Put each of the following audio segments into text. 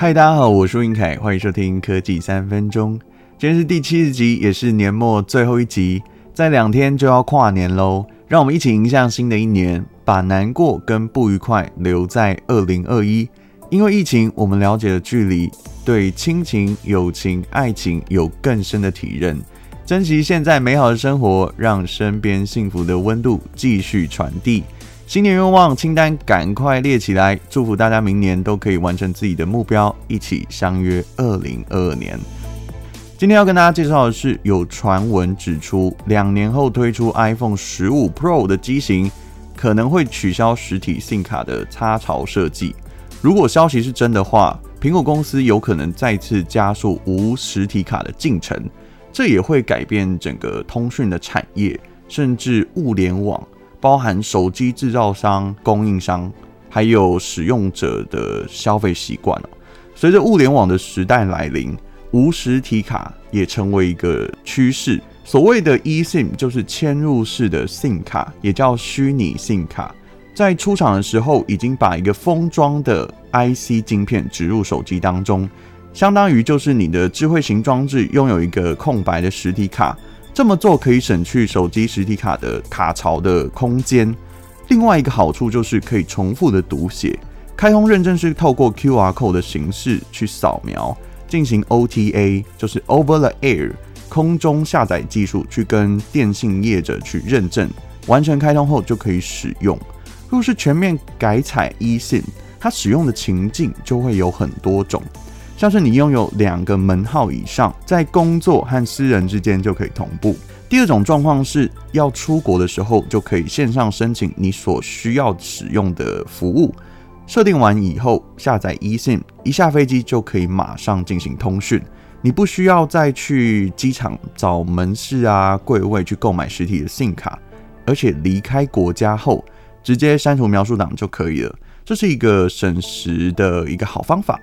嗨，大家好，我是云凯，欢迎收听科技三分钟。今天是第七十集，也是年末最后一集，再两天就要跨年喽。让我们一起迎向新的一年，把难过跟不愉快留在二零二一。因为疫情，我们了解了距离，对亲情、友情、爱情有更深的体认。珍惜现在美好的生活，让身边幸福的温度继续传递。新年愿望清单赶快列起来，祝福大家明年都可以完成自己的目标，一起相约二零二二年。今天要跟大家介绍的是，有传闻指出，两年后推出 iPhone 十五 Pro 的机型，可能会取消实体 SIM 卡的插槽设计。如果消息是真的话，苹果公司有可能再次加速无实体卡的进程，这也会改变整个通讯的产业，甚至物联网，包含手机制造商、供应商，还有使用者的消费习惯。随着物联网的时代来临，无实体卡也成为一个趋势。所谓的 eSIM 就是嵌入式的 SIM 卡，也叫虚拟 SIM 卡。在出厂的时候，已经把一个封装的 IC 晶片植入手机当中，相当于就是你的智慧型装置拥有一个空白的实体卡。这么做可以省去手机实体卡的卡槽的空间。另外一个好处就是可以重复的读写。开通认证是透过 QR code 的形式去扫描，进行 OTA，就是 Over the Air 空中下载技术，去跟电信业者去认证，完成开通后就可以使用。若是全面改采 eSIM，它使用的情境就会有很多种，像是你拥有两个门号以上，在工作和私人之间就可以同步。第二种状况是要出国的时候，就可以线上申请你所需要使用的服务，设定完以后下载 eSIM，一下飞机就可以马上进行通讯，你不需要再去机场找门市啊柜位去购买实体的 SIM 卡，而且离开国家后，直接删除描述档就可以了，这是一个省时的一个好方法。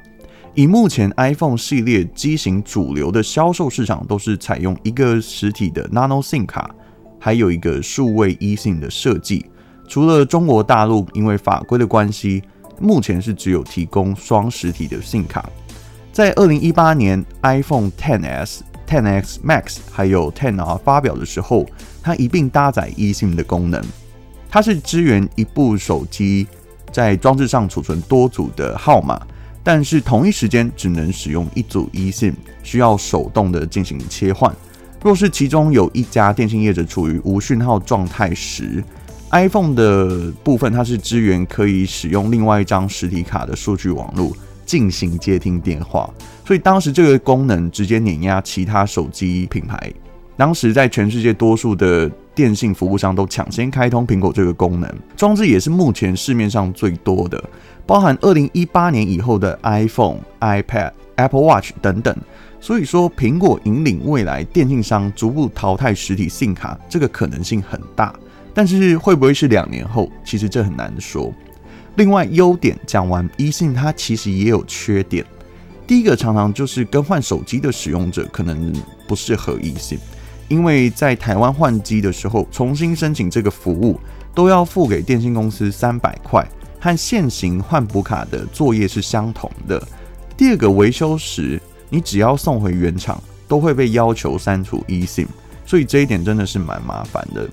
以目前 iPhone 系列机型主流的销售市场都是采用一个实体的 Nano SIM 卡，还有一个数位 eSIM 的设计。除了中国大陆，因为法规的关系，目前是只有提供双实体的 SIM 卡。在二零一八年 iPhone XS、XS Max 还有 XR 发表的时候，它一并搭载 eSIM 的功能。它是支援一部手机在装置上储存多组的号码，但是同一时间只能使用一组 e 信需要手动的进行切换。若是其中有一家电信业者处于无讯号状态时，iPhone 的部分它是支援可以使用另外一张实体卡的数据网络进行接听电话，所以当时这个功能直接碾压其他手机品牌。当时在全世界多数的电信服务商都抢先开通苹果这个功能，装置也是目前市面上最多的，包含二零一八年以后的 iPhone、iPad、Apple Watch 等等。所以说，苹果引领未来电信商逐步淘汰实体 SIM 卡，这个可能性很大。但是会不会是两年后？其实这很难说。另外，优点讲完，eSIM 它其实也有缺点。第一个常常就是更换手机的使用者可能不适合 eSIM。因为在台湾换机的时候，重新申请这个服务都要付给电信公司三百块，和现行换补卡的作业是相同的。第二个维修时，你只要送回原厂，都会被要求删除 eSIM，所以这一点真的是蛮麻烦的。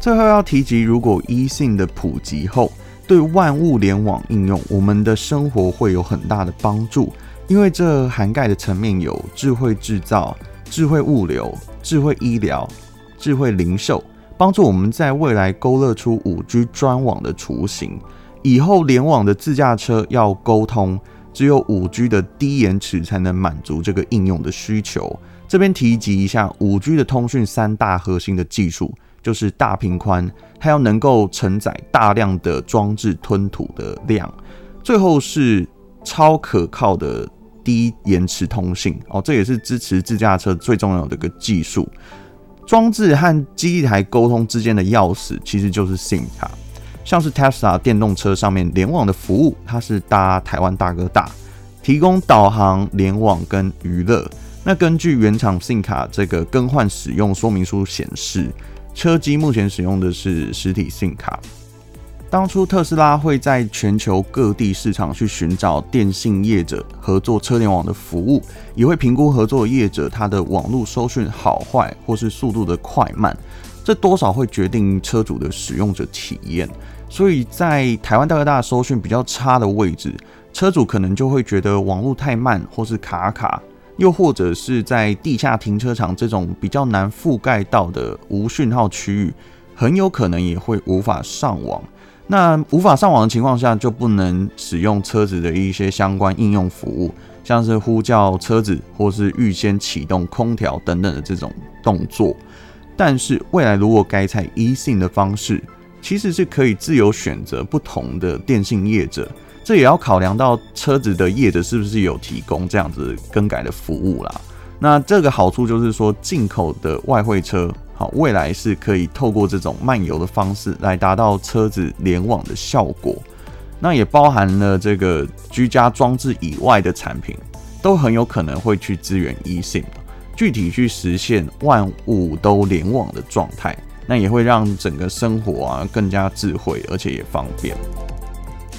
最后要提及，如果 eSIM 的普及后，对万物联网应用，我们的生活会有很大的帮助，因为这涵盖的层面有智慧制造、智慧物流。智慧医疗、智慧零售，帮助我们在未来勾勒出五 G 专网的雏形。以后联网的自驾车要沟通，只有五 G 的低延迟才能满足这个应用的需求。这边提及一下五 G 的通讯三大核心的技术，就是大频宽，它要能够承载大量的装置吞吐的量，最后是超可靠的。低延迟通信哦，这也是支持自驾车最重要的一个技术。装置和机台沟通之间的钥匙其实就是 SIM 卡。像是 Tesla 电动车上面联网的服务，它是搭台湾大哥大，提供导航、联网跟娱乐。那根据原厂 SIM 卡这个更换使用说明书显示，车机目前使用的是实体 SIM 卡。当初特斯拉会在全球各地市场去寻找电信业者合作车联网的服务，也会评估合作业者他的网络收讯好坏或是速度的快慢，这多少会决定车主的使用者体验。所以在台湾大哥大收讯比较差的位置，车主可能就会觉得网络太慢或是卡卡，又或者是在地下停车场这种比较难覆盖到的无讯号区域，很有可能也会无法上网。那无法上网的情况下，就不能使用车子的一些相关应用服务，像是呼叫车子或是预先启动空调等等的这种动作。但是未来如果改采 e 性的方式，其实是可以自由选择不同的电信业者，这也要考量到车子的业者是不是有提供这样子更改的服务啦。那这个好处就是说，进口的外汇车。好，未来是可以透过这种漫游的方式来达到车子联网的效果。那也包含了这个居家装置以外的产品，都很有可能会去支援 eSIM，具体去实现万物都联网的状态。那也会让整个生活啊更加智慧，而且也方便。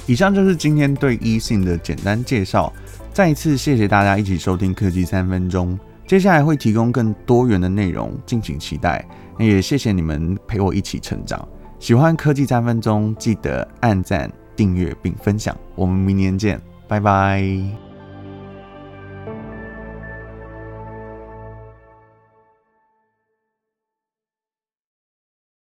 以上就是今天对 eSIM 的简单介绍。再次谢谢大家一起收听科技三分钟。接下来会提供更多元的内容，敬请期待。也谢谢你们陪我一起成长。喜欢科技三分钟，记得按赞、订阅并分享。我们明年见，拜拜。